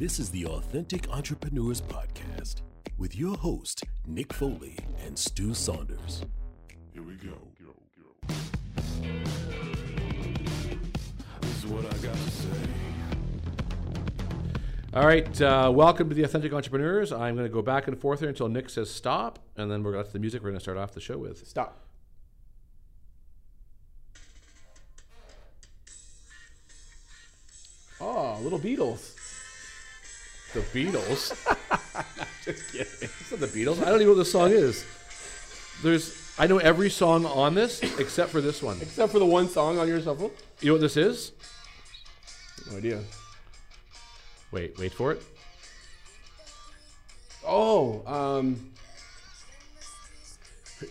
This is the Authentic Entrepreneurs Podcast with your host, Nick Foley and Stu Saunders. Here we go. This is what I got to say. All right, uh, welcome to the Authentic Entrepreneurs. I'm going to go back and forth here until Nick says stop, and then we're going to the music we're going to start off the show with. Stop. Oh, little Beatles. The Beatles. Just kidding. It's not the Beatles. I don't even know what this song is. There's, I know every song on this except for this one. Except for the one song on your shuffle. You know what this is? No idea. Wait, wait for it. Oh, um,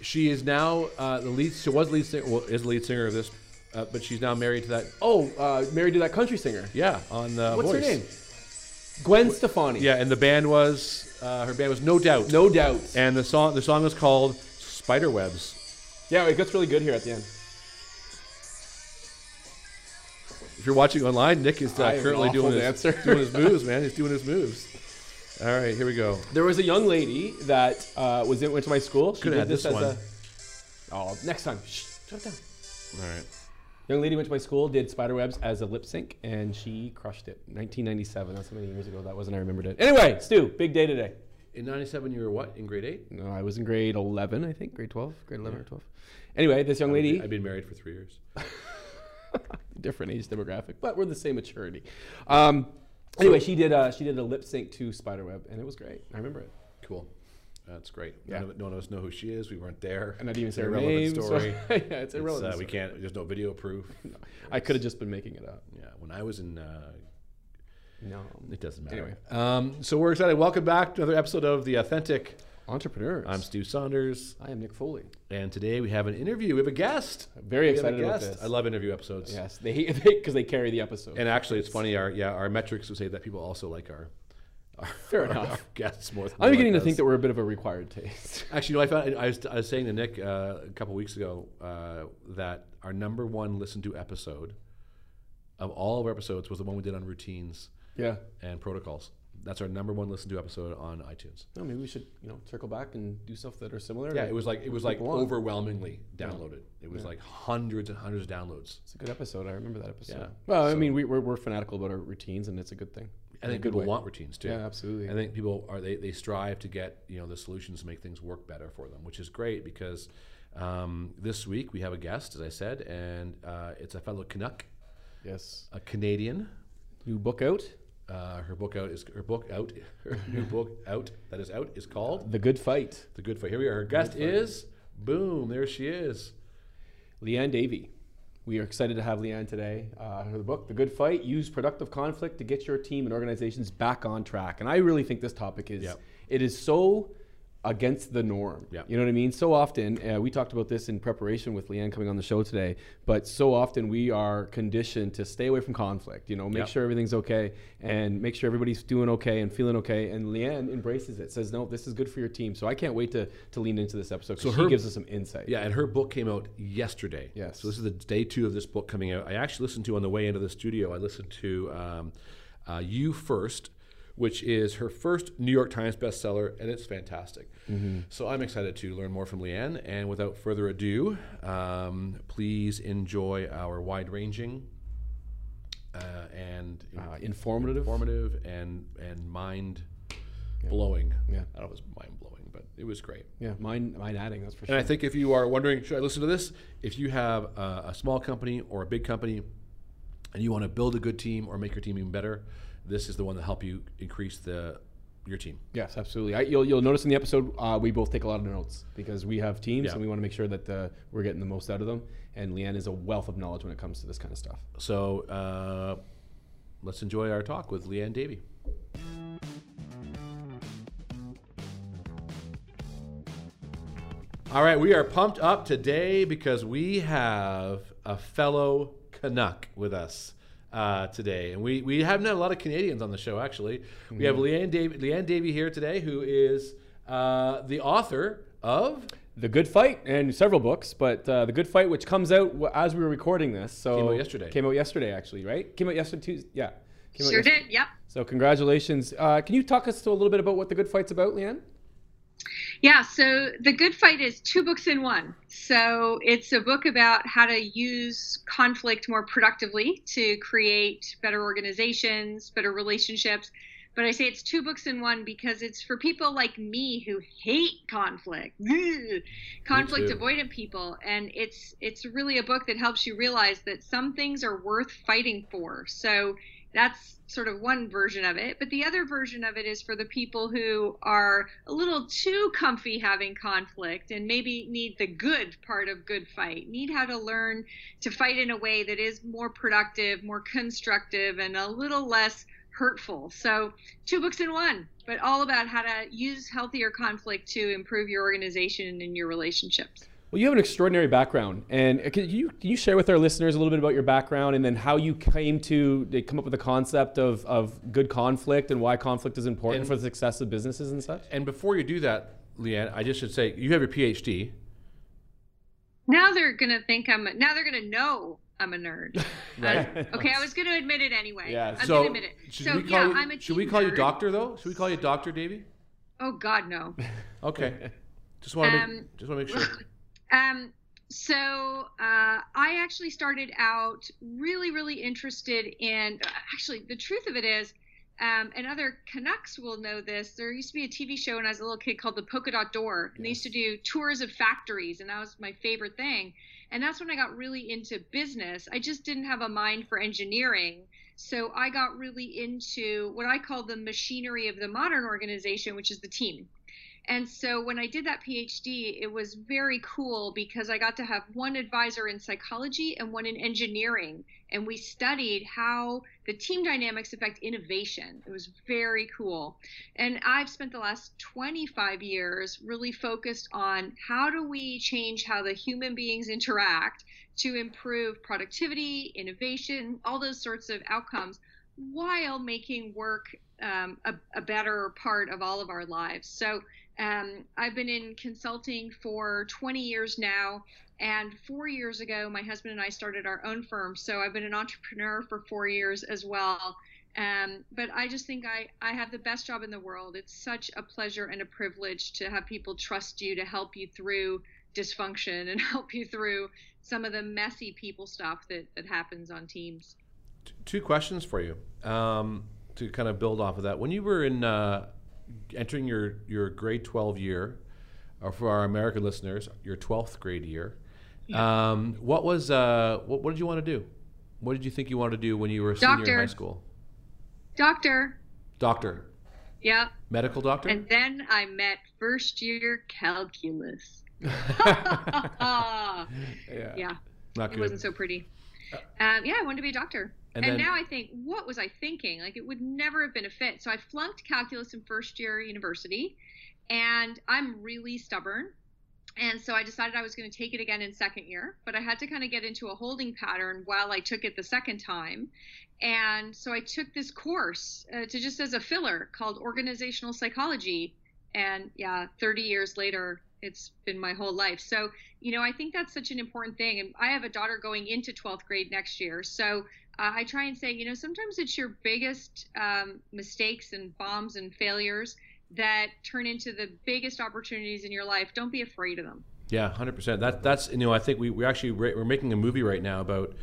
She is now uh, the lead. She was lead singer. Well, is the lead singer of this, uh, but she's now married to that. oh, uh, married to that country singer. Yeah, on uh, What's her name? Gwen Stefani. Yeah, and the band was uh, her band was No Doubt. No doubt. And the song the song was called Spiderwebs. Yeah, it gets really good here at the end. If you're watching online, Nick is uh, I am an currently doing his, doing his moves, man. He's doing his moves. All right, here we go. There was a young lady that uh, was in, went to my school. She Could've did had this this as one. a. Oh, next time. Shh, shut down. All right. Young lady went to my school, did Spiderwebs as a lip sync, and she crushed it. 1997. That's how many years ago that was, and I remembered it. Anyway, Stu, big day today. In '97, you were what in grade eight? No, I was in grade 11, I think, grade 12, grade 11 or 12. Anyway, this young lady, I've been married for three years. different age demographic, but we're the same maturity. Um, anyway, she did a, she did a lip sync to Spiderweb, and it was great. I remember it. Cool. That's great. Yeah. None, of, none of us know who she is. We weren't there. And I didn't even say irrelevant name. so- story. yeah, it's It's, irrelevant. uh, we can't. There's no video proof. I could have just been making it up. Yeah. When I was in, uh, No. it doesn't matter. Anyway. Um, so we're excited. Welcome back to another episode of the Authentic. Entrepreneurs. I'm Stu Saunders, I am Nick Foley. and today we have an interview. We have a guest. Very We a excited about this. I love interview episodes. Yes, they because they, carry the episode. And actually, it's funny. Our yeah, our metrics would say that people also like our Fair enough. guests more. Than I'm beginning to think that we're a bit of a required taste. Actually, you know, I found I was, I was saying to Nick uh, a couple weeks ago uh, that our number one listened to episode of all of our episodes was the one we did on routines yeah. and protocols. That's our number one listened to episode on iTunes. No, maybe we should you know circle back and do stuff that are similar. Yeah, it was like it was like overwhelmingly downloaded. It was like hundreds and hundreds of downloads. It's a good episode. I remember that episode. Yeah. Well, I So- mean, we, we're, we're fanatical about our routines, and it's a good thing. I think people way. want routines too. Yeah, absolutely. I think people are they, they strive to get you know the solutions to make things work better for them, which is great because um, this week we have a guest, as I said, and uh, it's a fellow Canuck, Yes. a Canadian. New book out, Uh, her book out is her book out. Her new book out that is out is called The Good Fight. The Good Fight. Here we are. Her guest is boom. There she is. Liane Davey. We are excited to have Liane today. Uh, her book, The Good Fight: Use Productive Conflict to Get Your Team and Organizations Back on Track. And I really think this topic is Yep. it is so against the norm. Yep. You know what I mean? So often, uh, we talked about this in preparation with Liane coming on the show today, but so often we are conditioned to stay away from conflict, you know, make Yep. sure everything's okay and make sure everybody's doing okay and feeling okay. And Liane embraces it, says, no, this is good for your team. So I can't wait to, to lean into this episode So because she her- gives us some insight. Yeah, and her book came out yesterday. Yes. So this is the day two of this book coming out. I actually listened to on the way into the studio. I listened to um, uh, "You First, which is her first New York Times bestseller, and it's fantastic. So I'm excited to learn more from Liane. And without further ado, um, please enjoy our wide-ranging uh, and Uh, informative. informative and and mind blowing. Yeah. I don't know if it was mind blowing, but it was great. Yeah, mine, mine adding, that's for sure. And. I think if you are wondering, should I listen to this? If you have a, a small company or a big company and you want to build a good team or make your team even better, this is the one that help you increase the your team. Yes, absolutely. I, you'll, you'll notice in the episode, uh, we both take a lot of notes because we have teams Yeah. and we want to make sure that uh, we're getting the most out of them. And Liane is a wealth of knowledge when it comes to this kind of stuff. So uh, let's enjoy our talk with Liane Davey. All right, we are pumped up today because we have a fellow Canuck with us uh, today, and we, we haven't had a lot of Canadians on the show. Actually, we have Liane Davey, Liane Davey here today, who is uh, the author of The Good Fight and several books, but uh, The Good Fight, which comes out as we were recording this. So Came out yesterday. Came out yesterday, actually, right? Came out yesterday, Tuesday. Yeah. Came Sure yesterday. did. Yep. So congratulations. Uh, can you talk us to a little bit about what the Good Fight's about, Liane? Yeah, so The Good Fight is two books in one. So it's a book about how to use conflict more productively to create better organizations, better relationships. But I say it's two books in one because it's for people like me who hate conflict, conflict avoidant people, and it's it's really a book that helps you realize that some things are worth fighting for. So that's sort of one version of it. But the other version of it is for the people who are a little too comfy having conflict and maybe need the good part of good fight, need how to learn to fight in a way that is more productive, more constructive, and a little less hurtful. So, two books in one, but all about how to use healthier conflict to improve your organization and your relationships. Well, you have an extraordinary background, and uh, can you can you share with our listeners a little bit about your background and then how you came to to come up with the concept of, of good conflict and why conflict is important And- for the success of businesses and such? And before you do that, Liane, I just should say you have your PhD. Now they're gonna think I'm. A, now they're gonna know I'm a nerd. Right. Uh, okay, I was gonna admit it anyway. Yeah, I'm so gonna admit it. should So we call yeah, you, I'm a should we teen call you doctor though? Should we call you doctor, Davey? Oh God, no. Okay. Just want to Um, make, just want to make sure. Um, so uh, I actually started out really, really interested in. Actually, the truth of it is, um, and other Canucks will know this. There used to be a TV show when I was a little kid called The Polka Dot Door, and they used to do tours of factories, and that was my favorite thing. And that's when I got really into business. I just didn't have a mind for engineering. So I got really into what I call the machinery of the modern organization, which is the team. And so when I did that PhD, it was very cool because I got to have one advisor in psychology and one in engineering. And we studied how the team dynamics affect innovation. It was very cool. And I've spent the last 25 years really focused on how do we change how the human beings interact to improve productivity, innovation, all those sorts of outcomes while making work um, a, a better part of all of our lives. So um, I've been in consulting for 20 years now. And four years ago, my husband and I started our own firm. So I've been an entrepreneur for four years as well. Um, but I just think I, I have the best job in the world. It's such a pleasure and a privilege to have people trust you to help you through dysfunction and help you through some of the messy people stuff that, that happens on teams. Two questions for you um, to kind of build off of that. When you were in uh, entering your your grade 12 year, or for our American listeners, your 12th grade year, um, what was uh, what, what did you want to do? What did you think you wanted to do when you were a senior in high school? Doctor. Doctor, Yeah. medical doctor. And then I met first year calculus. yeah. yeah. Not it good. wasn't so pretty. Um, yeah, I wanted to be a doctor. And And, then- now I think, what was I thinking? Like, it would never have been a fit. So I flunked calculus in first year university, and I'm really stubborn. And so I decided I was going to take it again in second year, but I had to kind of get into a holding pattern while I took it the second time. And so I took this course uh, to just as a filler called organizational psychology. And yeah, 30 years later, it's been my whole life. So, you know, I think that's such an important thing. And I have a daughter going into 12th grade next year. So uh, I try and say, you know, sometimes it's your biggest um, mistakes and bombs and failures that turn into the biggest opportunities in your life. Don't be afraid of them. Yeah, hundred percent. That that's you know I think we we actually re- we're making a movie right now about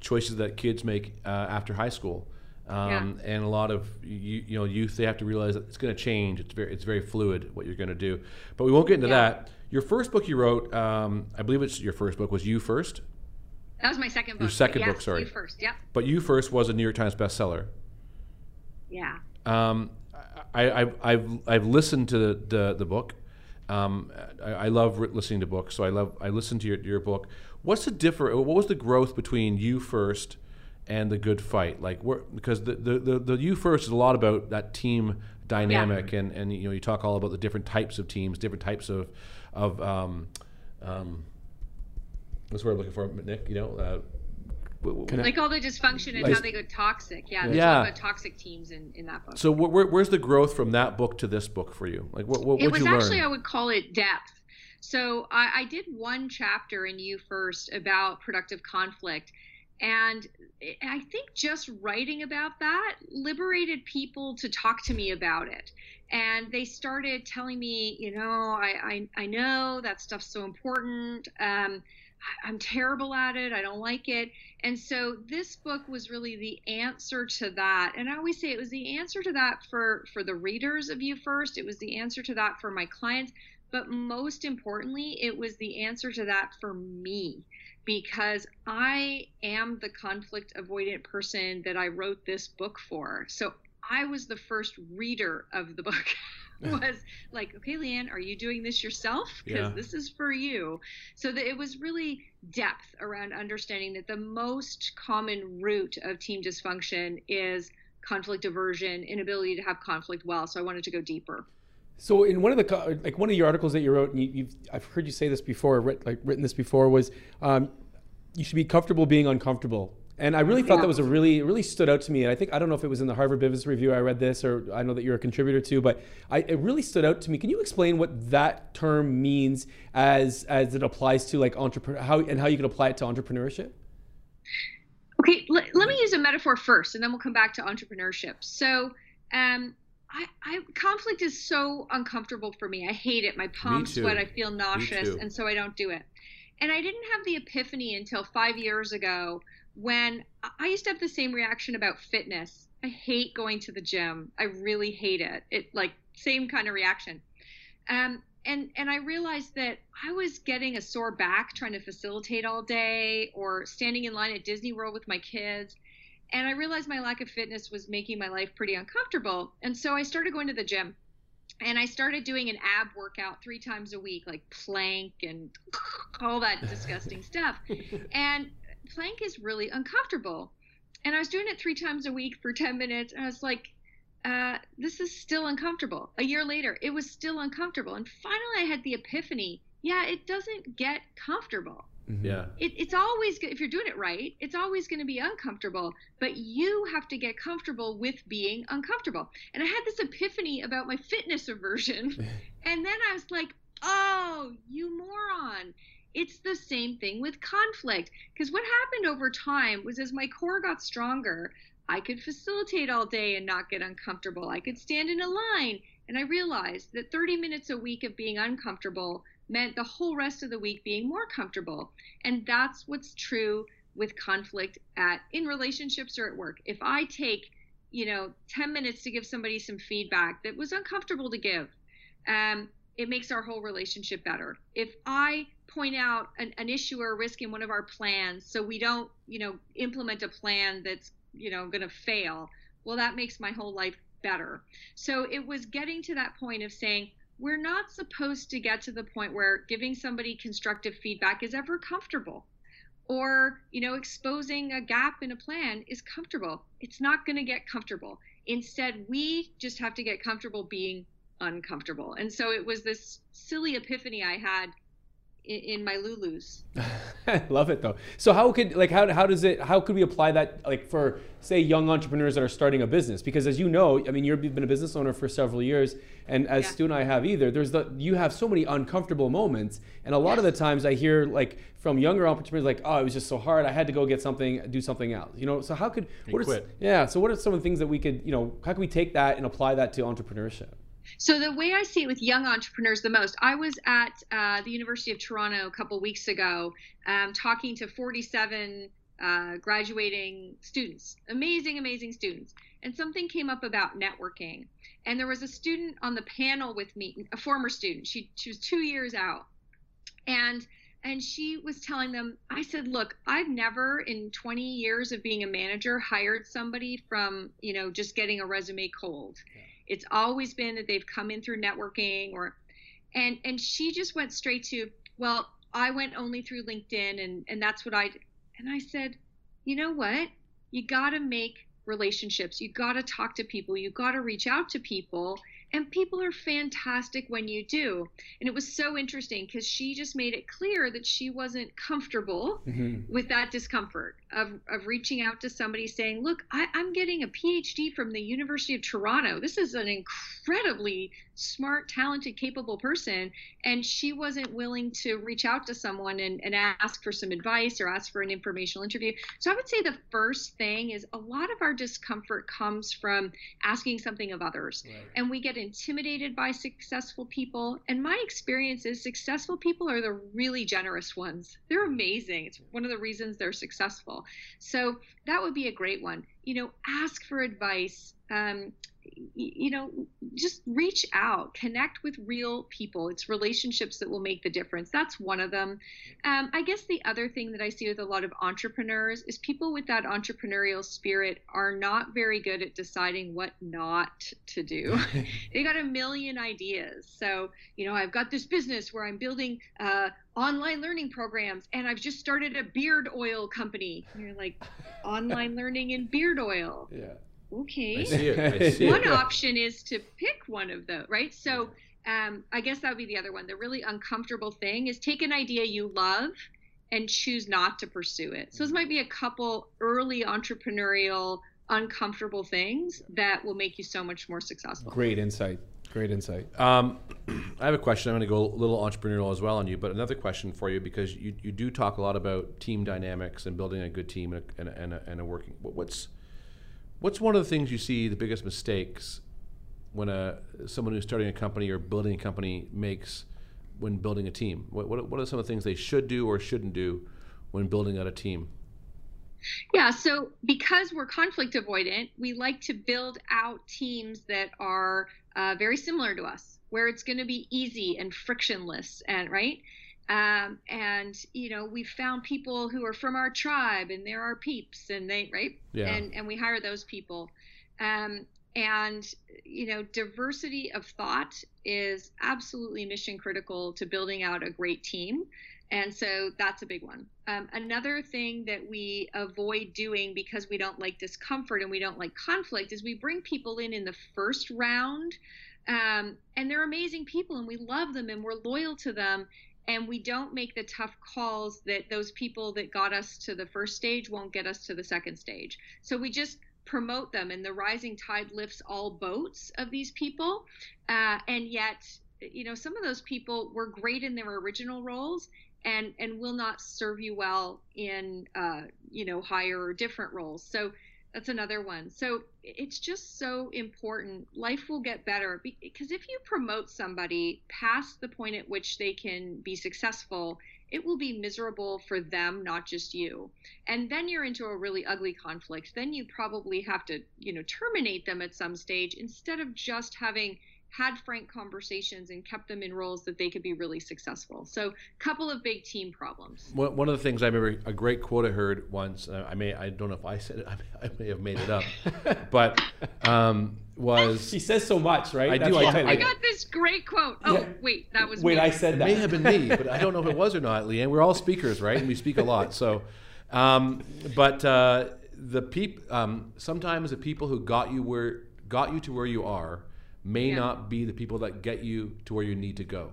choices that kids make uh, after high school, um, and a lot of you, you know youth they have to realize that it's going to change. It's very it's very fluid what you're going to do. But we won't get into Yeah. that. Your first book you wrote, um, I believe it's your first book was You First, That was my second book. Your second yes, book, sorry. You first. Yeah. but You First was a New York Times bestseller. Yeah. Um, I, I, I've I've listened to the the, the book. Um, I, I love listening to books, so I love I listened to your, your book. What's the differ? What was the growth between you first and the Good Fight? Like, where, because the, the, the, the you first is a lot about that team dynamic, and, and you know you talk all about the different types of teams, different types of of um, um, what's the word I'm looking for, Nick? You know. Uh, w- w- Like all the dysfunction and Like- how they go toxic. Yeah. There's Yeah. a lot about toxic teams in, in that book. so wh- where, where's the growth from that book to this book for you? Like, what what it would was you learn? actually i would call it depth so I, I did one chapter in you first about productive conflict And I think just writing about that liberated people to talk to me about it. And they started telling me, you know, I, I, I know that stuff's so important. Um, I'm terrible at it. I don't like it. And so this book was really the answer to that. And I always say it was the answer to that for for the readers of you first. It was the answer to that for my clients, but most importantly, it was the answer to that for me because I am the conflict avoidant person that I wrote this book for. So I was the first reader of the book. was like, okay, Liane, are you doing this yourself? Because Yeah. this is for you. So that it was really depth around understanding that the most common root of team dysfunction is conflict aversion, inability to have conflict well. So I wanted to go deeper. So in one of the like one of your articles that you wrote, and you, you've I've heard you say this before, writ, like written this before, was um, you should be comfortable being uncomfortable. And I really thought that was a really it really stood out to me. And I think I don't know if it was in the Harvard Business Review I read this, or I know that you're a contributor too, but I, it really stood out to me. Can you explain what that term means as as it applies to like entrepreneur how and how you can apply it to entrepreneurship? Okay, let, let me use a metaphor first, and then we'll come back to entrepreneurship. So, um, I, I conflict is so uncomfortable for me. I hate it. My palms sweat. I feel nauseous, and so I don't do it. And I didn't have the epiphany until five years ago when I- used to have the same reaction about fitness. I hate going to the gym. I really hate it. It like same kind of reaction. Um, and and I realized that I was getting a sore back trying to facilitate all day or standing in line at Disney World with my kids. And I realized my lack of fitness was making my life pretty uncomfortable. And so I started going to the gym. And I started doing an ab workout three times a week, like plank and all that disgusting stuff. And plank is really uncomfortable. And I was doing it three times a week for 10 minutes. And I was like, uh, this is still uncomfortable. A year later, it was still uncomfortable. And finally, I had the epiphany yeah, it doesn't get comfortable. Mm-hmm. Yeah. It, it's always, go- if you're doing it right, it's always going to be uncomfortable, but you have to get comfortable with being uncomfortable. And I had this epiphany about my fitness aversion. and then I was like, oh, you moron. It's the same thing with conflict. Because what happened over time was as my core got stronger, I could facilitate all day and not get uncomfortable. I could stand in a line. And I realized that 30 minutes a week of being uncomfortable meant the whole rest of the week being more comfortable. And that's what's true with conflict at in relationships or at work. If I take, you know, 10 minutes to give somebody some feedback that was uncomfortable to give, um, it makes our whole relationship better. If I point out an, an issue or a risk in one of our plans so we don't, you know, implement a plan that's, you know, going to fail, well, that makes my whole life better. So it was getting to that point of saying, we're not supposed to get to the point where giving somebody constructive feedback is ever comfortable. Or you know exposing a gap in a plan is comfortable. It's not going to get comfortable. Instead we just have to get comfortable being uncomfortable. And so it was this silly epiphany i had in, in my lulus I love it though. So how could like how, how does it how could we apply that like for say young entrepreneurs that are starting a business? Because as you know, I mean you've been a business owner for several years, and as Yeah. Stu and I have either. There's the you have so many uncomfortable moments, and a lot of the times I hear like from younger entrepreneurs like, oh, it was just so hard. I had to go get something, do something else. You know. So how could what are quit. yeah? So what are some of the things that we could you know how can we take that and apply that to entrepreneurship? So the way I see it with young entrepreneurs the most, I was at uh, the University of Toronto a couple weeks ago, um, talking to 47 uh, graduating students, amazing, amazing students, and something came up about networking. And there was a student on the panel with me, a former student. She she was two years out, and and she was telling them i said look i've never in 20 years of being a manager hired somebody from you know just getting a resume cold it's always been that they've come in through networking or and and she just went straight to well i went only through linkedin and and that's what i and i said you know what? You got to make relationships. You got to talk to people. You got to reach out to people. And people are fantastic when you do. And it was so interesting because she just made it clear that she wasn't comfortable Mm-hmm. with that discomfort of, of reaching out to somebody saying, Look, I, I'm getting a PhD from the University of Toronto. This is an incredibly smart, talented, capable person. And she wasn't willing to reach out to someone and, and ask for some advice or ask for an informational interview. So I would say the first thing is a lot of our discomfort comes from asking something of others. And we get intimidated by successful people. And my experience is successful people are the really generous ones. They're amazing. It's one of the reasons they're successful. So that would be a great one. You know, ask for advice. Um, you know, just reach out, connect with real people. It's relationships that will make the difference. That's one of them. Um, I guess the other thing that I see with a lot of entrepreneurs is people with that entrepreneurial spirit are not very good at deciding what not to do. they got a million ideas. So, you know, I've got this business where I'm building uh, online learning programs and I've just started a beard oil company. And you're like, online learning and beard oil. Yeah. Okay I see it. I see one it. option is to pick one of those, right? So um, I guess that would be the other one. The really uncomfortable thing is take an idea you love and choose not to pursue it. So this might be a couple early entrepreneurial uncomfortable things that will make you so much more successful. Great insight. Great insight. Um, I have a question. I'm going to go a little entrepreneurial as well on you, but another question for you because you, you do talk a lot about team dynamics and building a good team and a, and a, and a, and a working. What's what's one of the things you see the biggest mistakes when a someone who's starting a company or building a company makes when building a team? What, what, what are some of the things they should do or shouldn't do when building out a team? Yeah, so because we're conflict avoidant, we like to build out teams that are uh, very similar to us, where it's going to be easy and frictionless, and right. Um, and you know, we found people who are from our tribe, and they're our peeps, and they right, Yeah. and and we hire those people. Um, and you know, diversity of thought is absolutely mission critical to building out a great team. And so that's a big one. Um, another thing that we avoid doing because we don't like discomfort and we don't like conflict is we bring people in in the first round, um, and they're amazing people and we love them and we're loyal to them, and we don't make the tough calls that those people that got us to the first stage won't get us to the second stage. So we just promote them, and the rising tide lifts all boats of these people, uh, and yet. You know, some of those people were great in their original roles, and and will not serve you well in uh, you know higher or different roles so that's another one. So it's just so important. Life will get better because if you promote somebody past the point at which they can be successful it will be miserable for them not just you. And then you're into a really ugly conflict. Then you probably have to you know terminate them at some stage instead of just having had frank conversations and kept them in roles that they could be really successful. So, couple of big team problems. One one of the things I remember a great quote I heard once. uh, I may I don't know if I said it. I may, have made it up, but um, was She says so much, right? I That's do, why I- I got this great quote. Oh, Yeah. wait, that was Wait, me. I said it that. may have been me, but I don't know if it was or not, Liane. We're all speakers, right? And we speak a lot. So, um, but uh, the peop um, sometimes the people who got you where got you to where you are may Yeah. not be the people that get you to where you need to go.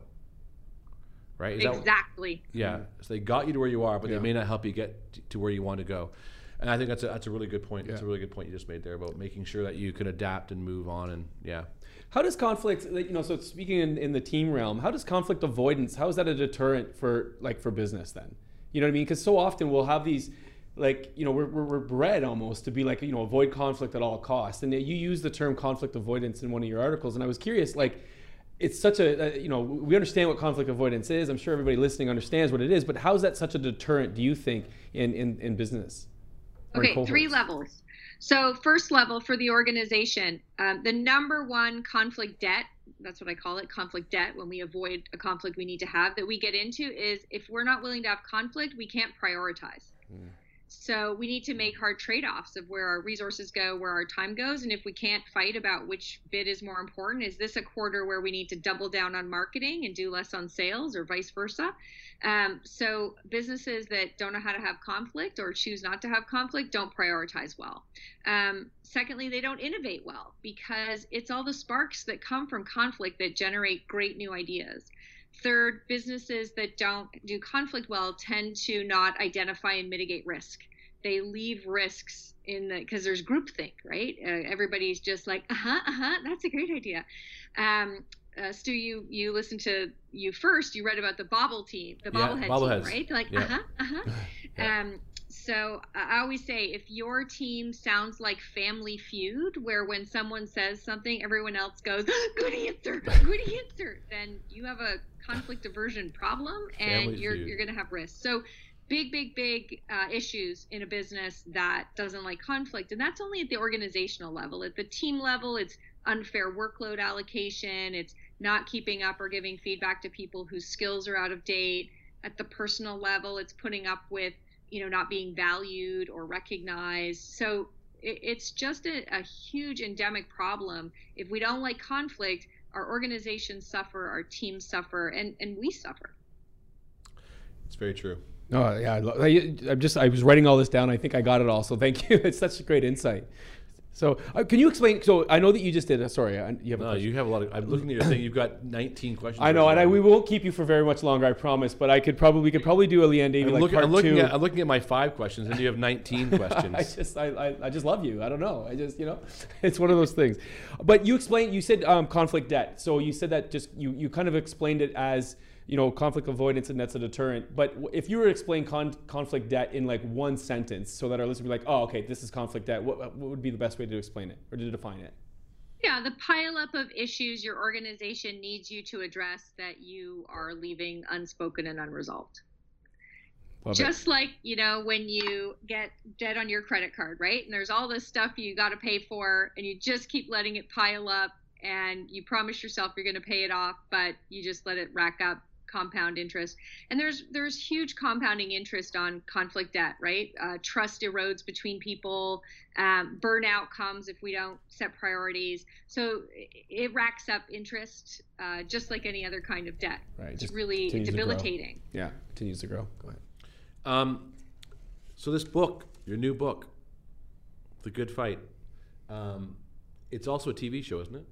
Right? Is that- exactly. Yeah. So they got you to where you are, but Yeah. they may not help you get to where you want to go. And I think that's a, that's a really good point. That's a really good point you just made there about making sure that you can adapt and move on. And yeah, How does conflict, like, you know, so speaking in, in the team realm, how does conflict avoidance, how is that a deterrent for, like, for business then? You know what I mean? Because so often we'll have these, like, you know, we're, we're, we're bred almost to be like, you know, avoid conflict at all costs. And you use the term conflict avoidance in one of your articles. And I was curious, like, it's such a, uh, you know, we understand what conflict avoidance is. I'm sure everybody listening understands what it is, but how is that such a deterrent, do you think, in, in, in business? Or in Okay, three levels. So, first level for the organization, um, the number one conflict debt, that's what I call it, conflict debt, when we avoid a conflict we need to have that we get into is if we're not willing to have conflict, we can't prioritize. So we need to make hard trade-offs of where our resources go, where our time goes, and if we can't fight about which bid is more important, is this a quarter where we need to double down on marketing and do less on sales, or vice versa? Um, so businesses that don't know how to have conflict or choose not to have conflict don't prioritize well. Um, secondly, they don't innovate well because it's all the sparks that come from conflict that generate great new ideas. Third, businesses that don't do conflict well tend to not identify and mitigate risk. They leave risks in the because there's groupthink, right? Uh, everybody's just like, uh huh, uh huh, that's a great idea. Um, uh, Stu, you you listened to you first. You read about the bobble team, the Yeah, bobblehead bobbleheads. team, right? They're like, Yeah. uh huh, uh huh. Yeah. Um, so I always say if your team sounds like Family Feud, where when someone says something, everyone else goes, "Good answer, good answer," then you have a conflict aversion problem, and Family you're Feud. you're going to have risks. So big, big, big uh, issues in a business that doesn't like conflict, and that's only at the organizational level. At the team level, it's unfair workload allocation. It's not keeping up or giving feedback to people whose skills are out of date. At the personal level, it's putting up with you know not being valued or recognized. So it, it's just a, a huge endemic problem. If we don't like conflict, our organizations suffer, our teams suffer, and and we suffer. It's very true. Oh yeah, I lo- I, I'm just I was writing all this down. I think I got it all. So thank you. It's such a great insight. So uh, can you explain? So I know that you just did. Uh, sorry, I, you have a No, you have a lot of. I'm looking at your thing. You've got 19 questions. I know, and I, we won't keep you for very much longer. I promise. But I could probably we could probably do a Liane Davey I'm, like looking, part I'm looking two. at. I'm looking at my five questions, and you have 19 questions. I just I, I, I just love you. I don't know. I just you know, it's one of those things. But you explained. You said um, conflict debt. So you said that just you you kind of explained it as you know conflict avoidance and that's a deterrent. But if you were to explain con- conflict debt in like one sentence, so that our listeners would be like, oh, okay, this is conflict debt. What, what would be the best way to explain it or to define it? Yeah, the pileup of issues your organization needs you to address that you are leaving unspoken and unresolved. Love it. Just like, you know, when you get debt on your credit card, right? And there's all this stuff you got to pay for, and you just keep letting it pile up, and you promise yourself you're going to pay it off, but you just let it rack up compound interest. And there's there's huge compounding interest on conflict debt, right? Uh, trust erodes between people. Um, burnout comes if we don't set priorities. So it, it racks up interest, uh, just like any other kind of debt. Right, It's just really continues to grow. debilitating. Yeah, continues to grow. Go ahead. Um, so this book, your new book, The Good Fight, um, it's also a TV show, isn't it?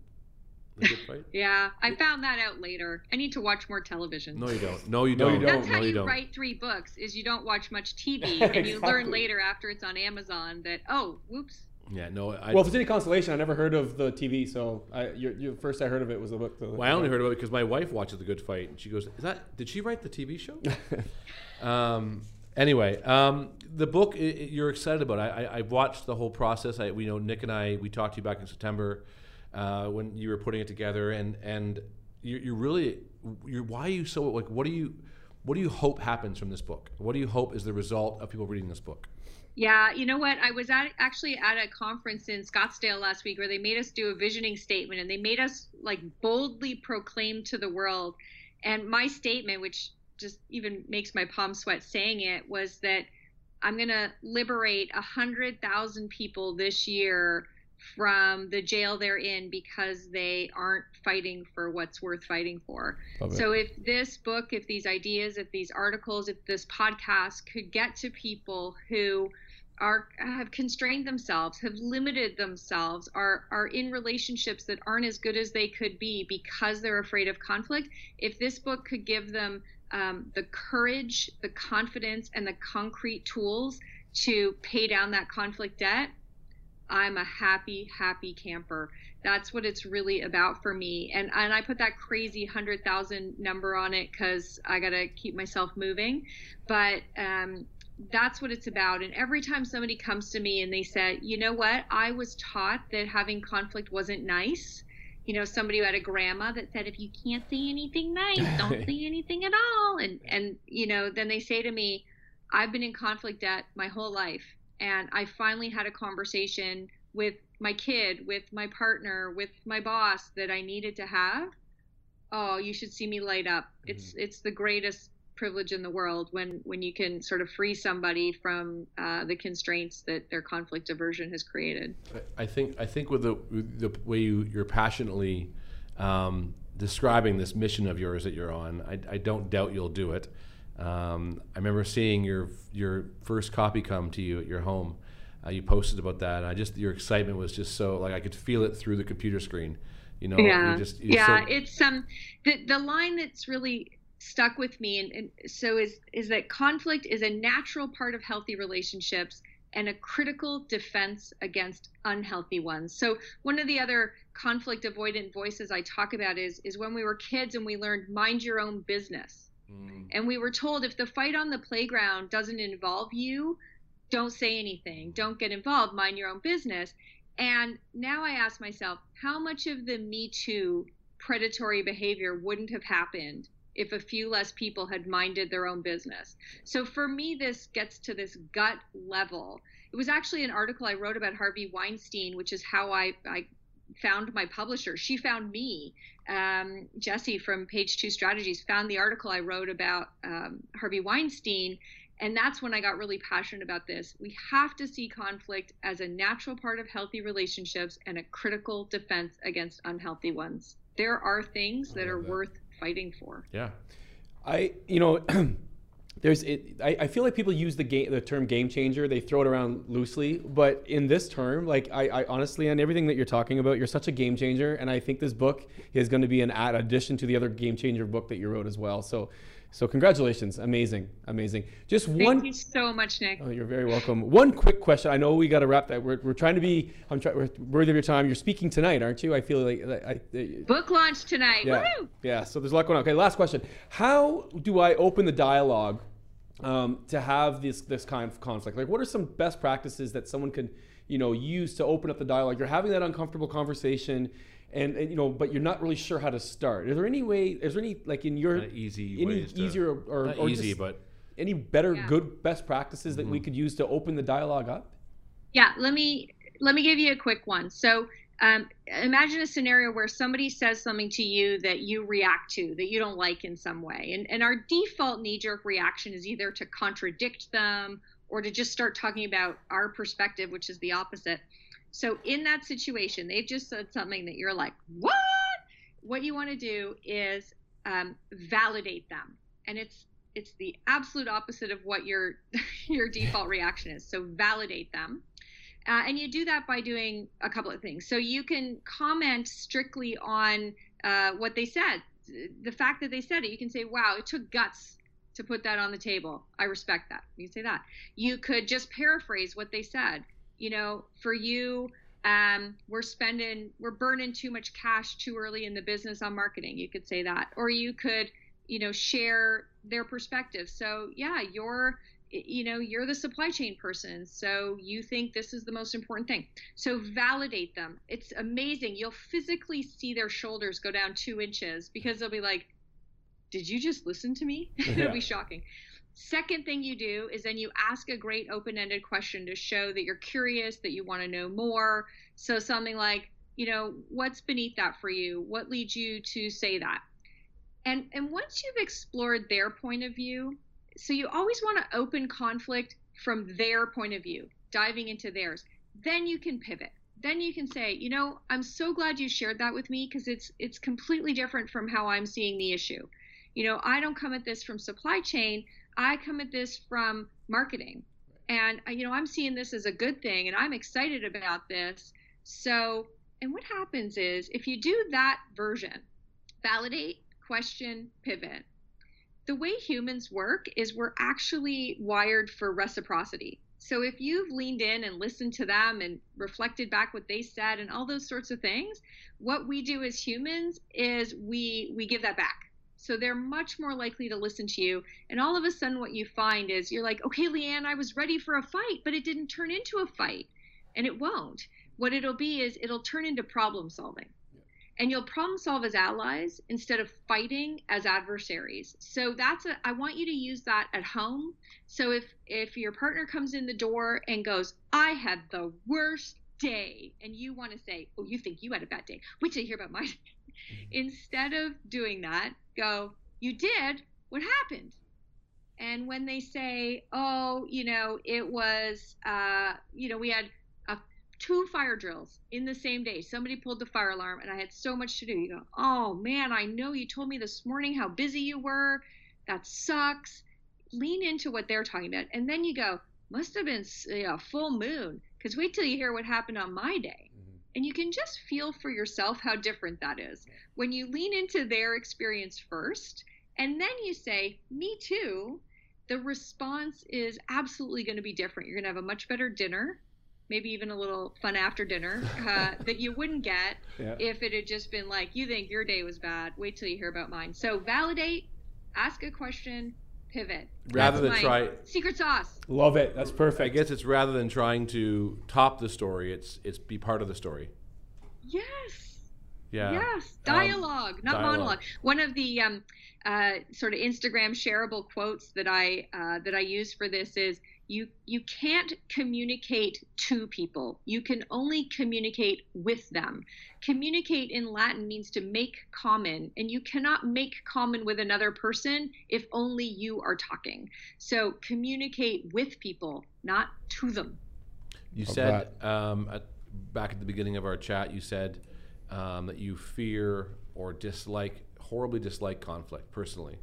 The Good Fight. Yeah, I found that out later. I need to watch more television. No, you don't. No, you No, you don't. don't. That's how no, you, don't. write three books: is you don't watch much TV, and you learn later after it's on Amazon that oh, whoops. Yeah, no. I, Well, if it's any consolation, I never heard of the TV. So I, your, your first I heard of it was the book. The, Well, I only heard about it because my wife watches The Good Fight, and she goes, "Is that? Did she write the TV show?" um, anyway, um, the book i i- you're excited about. I, I, I watched the whole process. I, we know Nick and I. We talked to you back in September uh, when you were putting it together, and and you, you really, you're why are you so like? What do you, what do you hope happens from this book? What do you hope is the result of people reading this book? Yeah, you know what? I was at actually at a conference in Scottsdale last week where they made us do a visioning statement and they made us like boldly proclaim to the world. And my statement, which just even makes my palms sweat saying it, was that I'm going to liberate a hundred thousand people this year from the jail they're in because they aren't fighting for what's worth fighting for. So if this book, if these ideas, if these articles, if this podcast could get to people who are have constrained themselves, have limited themselves, are are in relationships that aren't as good as they could be because they're afraid of conflict, if this book could give them um, the courage, the confidence, and the concrete tools to pay down that conflict debt, I'm a happy, happy camper. That's what it's really about for me. And and I put that crazy hundred thousand number on it because I gotta keep myself moving. But um, that's what it's about. And every time somebody comes to me and they say, you know what, I was taught that having conflict wasn't nice. You know, somebody who had a grandma that said, if you can't say anything nice, don't say anything at all. And and you know, then they say to me, I've been in conflict debt my whole life and I finally had a conversation with my kid, with my partner, with my boss that I needed to have. Oh, you should see me light up. It's it's the greatest privilege in the world when when you can sort of free somebody from uh, the constraints that their conflict aversion has created. I think I think with the with the way you you're passionately um, describing this mission of yours that you're on, I, I don't doubt you'll do it. Um, I remember seeing your your first copy come to you at your home. Uh, you posted about that. And I just your excitement was just so like I could feel it through the computer screen. You know, yeah, just, yeah. So, it's um the the line that's really stuck with me, and, and so is is that conflict is a natural part of healthy relationships and a critical defense against unhealthy ones. So one of the other conflict avoidant voices I talk about is is when we were kids and we learned mind your own business. Mm. And we were told if the fight on the playground doesn't involve you, don't say anything, don't get involved, mind your own business. And now I ask myself, how much of the Me Too predatory behavior wouldn't have happened if a few less people had minded their own business? So for me, this gets to this gut level. It was actually an article I wrote about Harvey Weinstein, which is how I, I found my publisher. She found me. Um, Jesse from Page Two Strategies found the article I wrote about um, Harvey Weinstein. And that's when I got really passionate about this. We have to see conflict as a natural part of healthy relationships and a critical defense against unhealthy ones. There are things that are that. worth fighting for. Yeah. I, you know, there's it I, I, feel like people use the game the term game changer. They throw it around loosely. But in this term like I, I honestly on everything that you're talking about you're such a game changer. And i think this book is going to be an add addition to the other game changer book that you wrote as well. So so congratulations. Amazing. Amazing. Just Thank one thank you so much nick. Oh, you're very welcome. One quick question. I know we got to wrap that. We're, we're trying to be i'm trying We're worthy of your time. You're speaking tonight aren't you? I feel like I, I, book launch tonight. Yeah. Woo! yeah so there's a lot going on. Okay last question. How do i open the dialogue um, to have this this kind of conflict? Like, what are some best practices that someone can, you know, use to open up the dialogue? You're having that uncomfortable conversation, and, and you know, but you're not really sure how to start. Is there any way? Is there any like in your easy any easier to, or, not or easy, just but any better yeah. good best practices that mm-hmm. we could use to open the dialogue up? Yeah, let me let me give you a quick one. So um, imagine a scenario where somebody says something to you that you react to that you don't like in some way and, and our default knee-jerk reaction is either to contradict them or to just start talking about our perspective which is the opposite so in that situation they've just said something that you're like what what you want to do is um, validate them and it's it's the absolute opposite of what your your default reaction is so validate them uh, and you do that by doing a couple of things. So you can comment strictly on uh, what they said, the fact that they said it. You can say, wow, it took guts to put that on the table. I respect that. You can say that. You could just paraphrase what they said. You know, for you, um, we're spending, we're burning too much cash too early in the business on marketing. You could say that. Or you could, you know, share their perspective. So, yeah, you're you know you're the supply chain person so you think this is the most important thing so validate them it's amazing you'll physically see their shoulders go down two inches because they'll be like did you just listen to me yeah. it'll be shocking second thing you do is then you ask a great open-ended question to show that you're curious that you want to know more so something like you know what's beneath that for you what leads you to say that and and once you've explored their point of view so you always want to open conflict from their point of view, diving into theirs. Then you can pivot. Then you can say, you know, I'm so glad you shared that with me because it's it's completely different from how I'm seeing the issue. You know, I don't come at this from supply chain. I come at this from marketing. And uh, you know, I'm seeing this as a good thing and I'm excited about this. So, and what happens is if you do that version, validate, question, pivot, the way humans work is we're actually wired for reciprocity. So if you've leaned in and listened to them and reflected back what they said and all those sorts of things, what we do as humans is we we give that back. So they're much more likely to listen to you. And all of a sudden what you find is you're like, "Okay, Liane, I was ready for a fight, but it didn't turn into a fight." And it won't. What it'll be is it'll turn into problem solving and you'll problem solve as allies instead of fighting as adversaries so that's a i want you to use that at home so if if your partner comes in the door and goes i had the worst day and you want to say oh you think you had a bad day wait till you hear about mine instead of doing that go you did what happened and when they say, oh, you know, it was, uh, you know, we had uh, two fire drills in the same day. Somebody pulled the fire alarm, and I had so much to do. You go, oh man, I know you told me this morning how busy you were. That sucks. Lean into what they're talking about, and then you go, must have been a full moon. Because wait till you hear what happened on my day. And you can just feel for yourself how different that is. When you lean into their experience first, and then you say, Me too, the response is absolutely going to be different. You're going to have a much better dinner, maybe even a little fun after dinner uh, that you wouldn't get Yeah. if it had just been like, You think your day was bad. Wait till you hear about mine. So validate, ask a question, pivot. Rather That's than my try- secret sauce. Love it. That's perfect. I guess it's rather than trying to top the story, it's it's be part of the story. Yes. Yeah. Yes, Um, dialogue, not dialogue. monologue. One of the um, uh, sort of Instagram shareable quotes that I uh, that I use for this is you you can't communicate to people. You can only communicate with them. Communicate in Latin means to make common, and you cannot make common with another person if only you are talking. So communicate with people, not to them. You Love said um, at, back at the beginning of our chat, you said um, that you fear or dislike, horribly dislike conflict personally.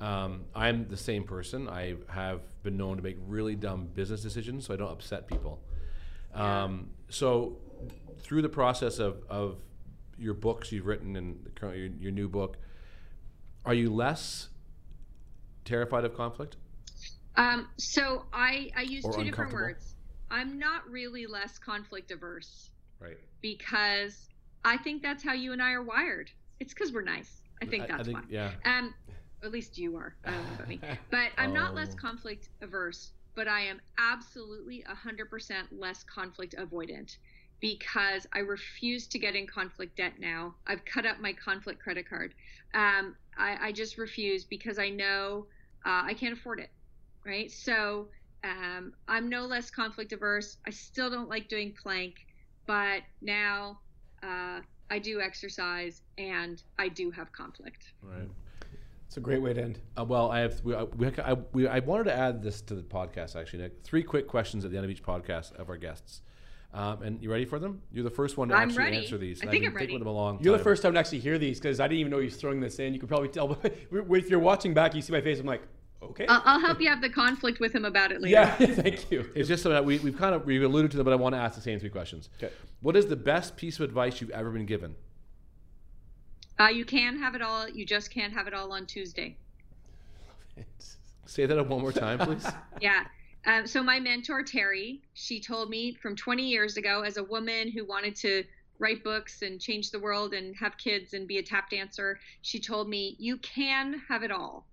Um, I'm the same person. I have been known to make really dumb business decisions, so I don't upset people. Um, so, through the process of, of your books you've written and currently your, your new book, are you less terrified of conflict? Um, so I, I use Or two different words. I'm not really less conflict averse Right. because I think that's how you and I are wired. It's because we're nice. I think that's I think, why. yeah. Um, at least you are. I don't know about me. But I'm not less Oh. conflict averse, but I am absolutely 100% less conflict avoidant because I refuse to get in conflict debt now. I've cut up my conflict credit card. Um, I, I just refuse because I know uh, I can't afford it. Right. So um, I'm no less conflict averse. I still don't like doing plank, but now uh, I do exercise and I do have conflict. Right. It's a great way to end. Uh, well, I have we, I- we, I, we, I wanted to add this to the podcast actually. Nick. Three quick questions at the end of each podcast of our guests. Um, and you ready for them? You're the first one to I'm actually ready. answer these. I think I've I'm been thinking ready. them a long You're the first time to actually hear these because I didn't even know he was throwing this in. You could probably tell. But if you're watching back, you see my face. I'm like, okay. I'll, I'll help you have the conflict with him about it later. yeah, thank you. It's just so that we, we've kind of we've alluded to them, but I want to ask the same three questions. Okay. What is the best piece of advice you've ever been given? Uh, you can have it all. You just can't have it all on Tuesday. Say that one more time, please. Yeah. Um, so my mentor Terry, she told me from 20 years ago, as a woman who wanted to write books and change the world and have kids and be a tap dancer, she told me you can have it all.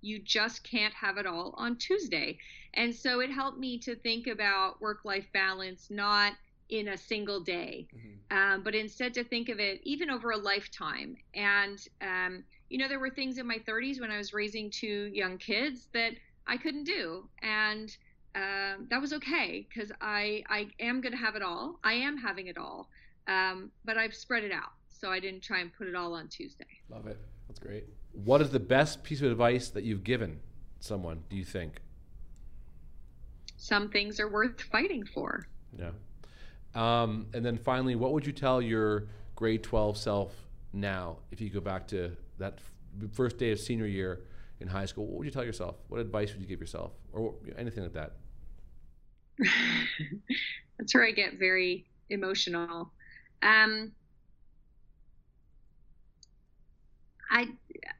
You just can't have it all on Tuesday. And so it helped me to think about work-life balance, not in a single day, um, but instead to think of it even over a lifetime. And um, you know, there were things in my 30s when I was raising two young kids that I couldn't do, and um, that was okay because I I am going to have it all. I am having it all, um, but I've spread it out, so I didn't try and put it all on Tuesday. Love it. That's great. what is the best piece of advice that you've given someone? Do you think? Some things are worth fighting for. Yeah. Um, and then finally, what would you tell your grade 12 self now if you go back to that first day of senior year in high school? What would you tell yourself? What advice would you give yourself? Or anything like that? That's where I get very emotional. Um, I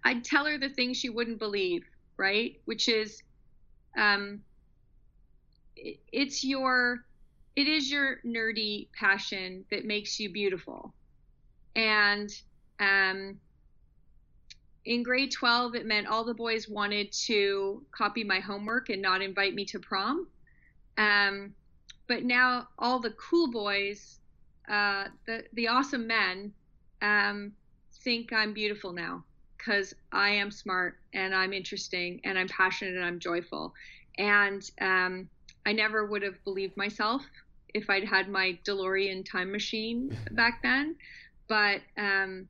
I'd tell her the things she wouldn't believe, right? Which is, um, it, it's your, it is your nerdy passion that makes you beautiful, and um, in grade 12 it meant all the boys wanted to copy my homework and not invite me to prom. Um, but now all the cool boys uh, the the awesome men um, think i'm beautiful now because i am smart and i'm interesting and i'm passionate and i'm joyful. And um, i never would have believed myself if i'd had my delorean time machine back then but um,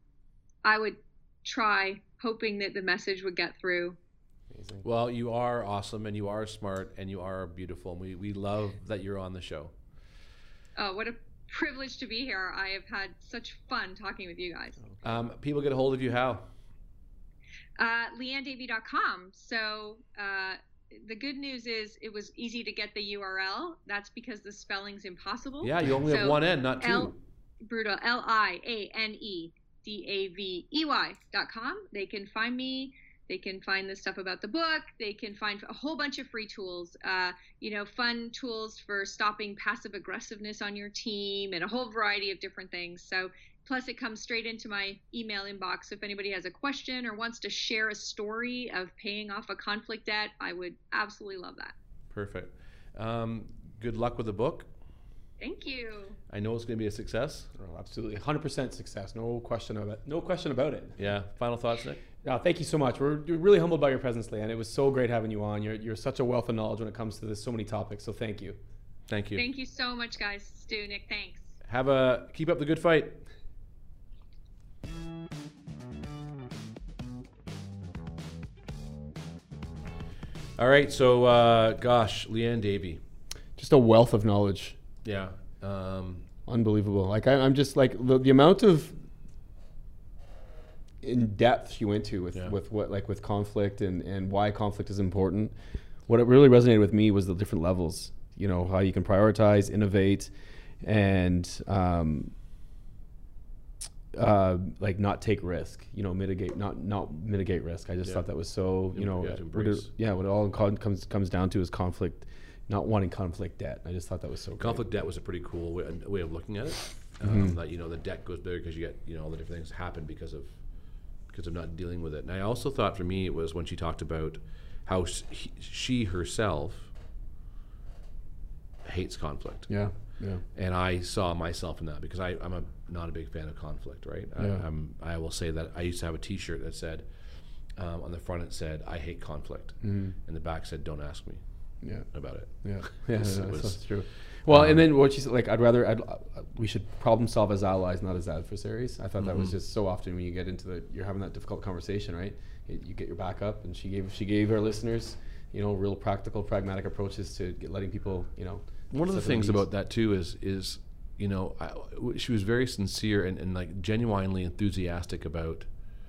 i would try hoping that the message would get through Amazing. Well, you are awesome, and you are smart, and you are beautiful, and we, we love that you're on the show. Oh, what a privilege to be here. I have had such fun talking with you guys. Um, people get a hold of you how? Uh, lianedavey.com. So uh, the good news is it was easy to get the URL. That's because the spelling's impossible. Yeah, you only have one N, not two. L brutal L I A N E D A V E Y dot com. They can find me. They can find the stuff about the book. They can find a whole bunch of free tools. Uh, you know, fun tools for stopping passive aggressiveness on your team, and a whole variety of different things. So. Plus, it comes straight into my email inbox. So if anybody has a question or wants to share a story of paying off a conflict debt, I would absolutely love that. Perfect. Um, good luck with the book. Thank you. I know it's going to be a success. Oh, absolutely, 100% success. No question about it. No question about it. Yeah. Final thoughts, Nick? No, thank you so much. We're we're really humbled by your presence, Liane. It was so great having you on. You're, you're such a wealth of knowledge when it comes to this, so many topics. So thank you. Thank you. Thank you so much, guys. Stu, Nick, thanks. Have a keep up the good fight. All right, so uh, gosh, Liane Davey. Just a wealth of knowledge. Yeah. Um, Unbelievable. Like I, I'm just like the, the amount of in depth she went to with, Yeah. with what like with conflict and, and why conflict is important. What it really resonated with me was the different levels. You know how you can prioritize, innovate, and um, uh, like not take risk. You know, mitigate not not mitigate risk. I just Yeah. thought that was so. You know, what it- yeah. What it all comes comes down to is conflict, not wanting conflict debt. I just thought that was so. great. conflict debt was a pretty cool way, way of looking at it. Mm-hmm. Um, That you know the debt goes bigger because you get you know all the different things happen because of because of not dealing with it. And I also thought for me it was when she talked about how she herself hates conflict. Yeah. Yeah. and I saw myself in that because I, I'm a, not a big fan of conflict, right? Yeah. I, I will say that I used to have a T-shirt that said, um, on the front it said, "I hate conflict," Mm-hmm. and the back said, "Don't ask me Yeah. about it." Yeah, yeah, was- that's true. Well, um, and then what she said, like, I'd rather, I'd, uh, we should problem solve as allies, not as adversaries. I thought that Mm-hmm. was just so often when you get into the, you're having that difficult conversation, right? You, you get your back up, and she gave, she gave our listeners, you know, real practical, pragmatic approaches to get, letting people, you know. One of the things about that too is is you know I, she was very sincere and, and like genuinely enthusiastic about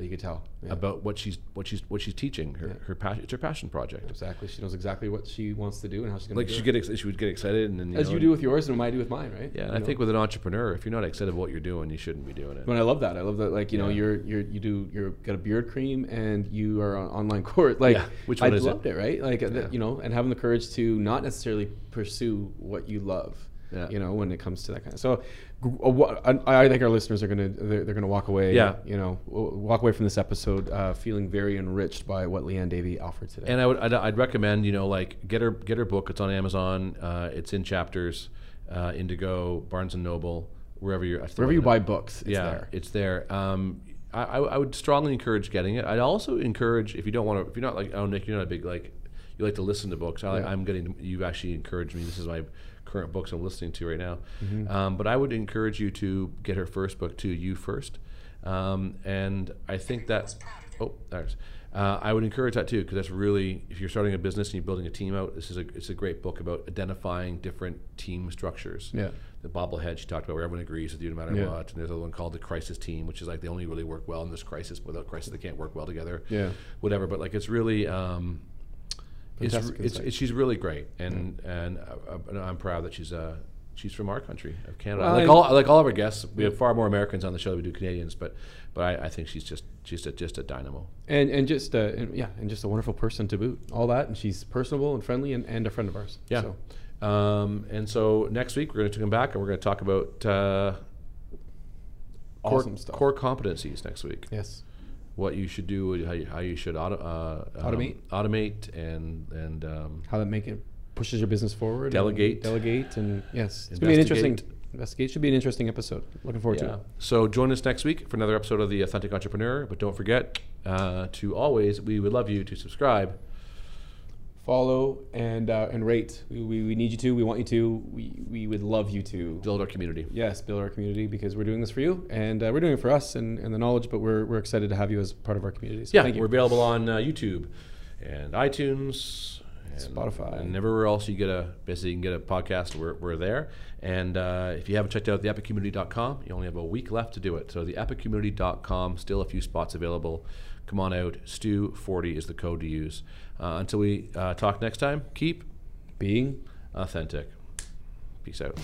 you could tell yeah. about what she's what she's what she's teaching her Yeah. her passion it's her passion project. exactly. She knows exactly what she wants to do and how she's going Like to she get ex- she would get excited and then as know, you do with yours and what I do with mine, right? yeah. And You I know? think with an entrepreneur, if you're not excited about what you're doing, you shouldn't be doing it. But I love that. I love that. Like you know, you're you're you do you're got a beard cream and you are on online course. Like Yeah. Which I one is it? loved it? Right? Like Yeah. you know, and having the courage to not necessarily pursue what you love. Yeah. You know, when it comes to that kind of so, uh, I, I think our listeners are gonna they're, they're gonna walk away. Yeah. You know, walk away from this episode uh, feeling very enriched by what Liane Davey offered today. And I would I'd, I'd recommend you know like get her get her book. It's on Amazon. Uh, it's in chapters. Uh, Indigo, Barnes and Noble, wherever you're. Wherever you buy books, it's yeah, there. it's there. Um, I, I would strongly encourage getting it. I'd also encourage if you don't want to, if you're not like oh Nick, you're not a big like you like to listen to books. I, Yeah. I'm getting you've actually encouraged me. This is my current books I'm listening to right now. Mm-hmm. Um, but I would encourage you to get her first book too. You first, um, and I think that oh there's. Uh, I would encourage that too because that's really if you're starting a business and you're building a team out. This is a it's a great book about identifying different team structures Yeah. the bobblehead she talked about where everyone agrees with you no matter Yeah. what. And there's another one called the crisis team, which is like they only really work well in this crisis. Without crisis, they can't work well together. Yeah. Whatever. But like it's really, um, it's, it's, it's she's really great, and and uh, uh, I'm proud that she's uh she's from our country of Canada. Well, like all like all of our guests, we have far more Americans on the show than we do Canadians, but but I, I think she's just she's a, just a dynamo. and and just uh, and, yeah, and just a wonderful person to boot. All that, and she's personable and friendly, and, and a friend of ours. Yeah. So. Um, and so next week we're going to come back and we're going to talk about uh, core, Awesome stuff. core competencies next week. Yes. What you should do, how you, how you should auto, uh, um, Automate. automate, and and um, how that make it pushes your business forward. and Delegate. delegate, and yes, it's gonna be an interesting. Investigate. Should be an interesting episode. Looking forward to yeah. it. So join us next week for another episode of the Authentic Entrepreneur. But don't forget uh, to always, we would love you to subscribe follow and uh, and rate. We, we, we, need you to. We want you to. We, we would love you to build our community. Yes, build our community because we're doing this for you and uh, we're doing it for us and, and the knowledge. But we're, we're excited to have you as part of our community. So yeah, thank you. we're available on uh, YouTube and iTunes. And Spotify and everywhere else you get a basically you can get a podcast. We're, we're there, and uh, if you haven't checked out the epicommunity.com, you only have a week left to do it. So the epicommunity.com still a few spots available come on out. Stew40 is the code to use. Uh, until we uh, talk next time, keep being authentic. Peace out.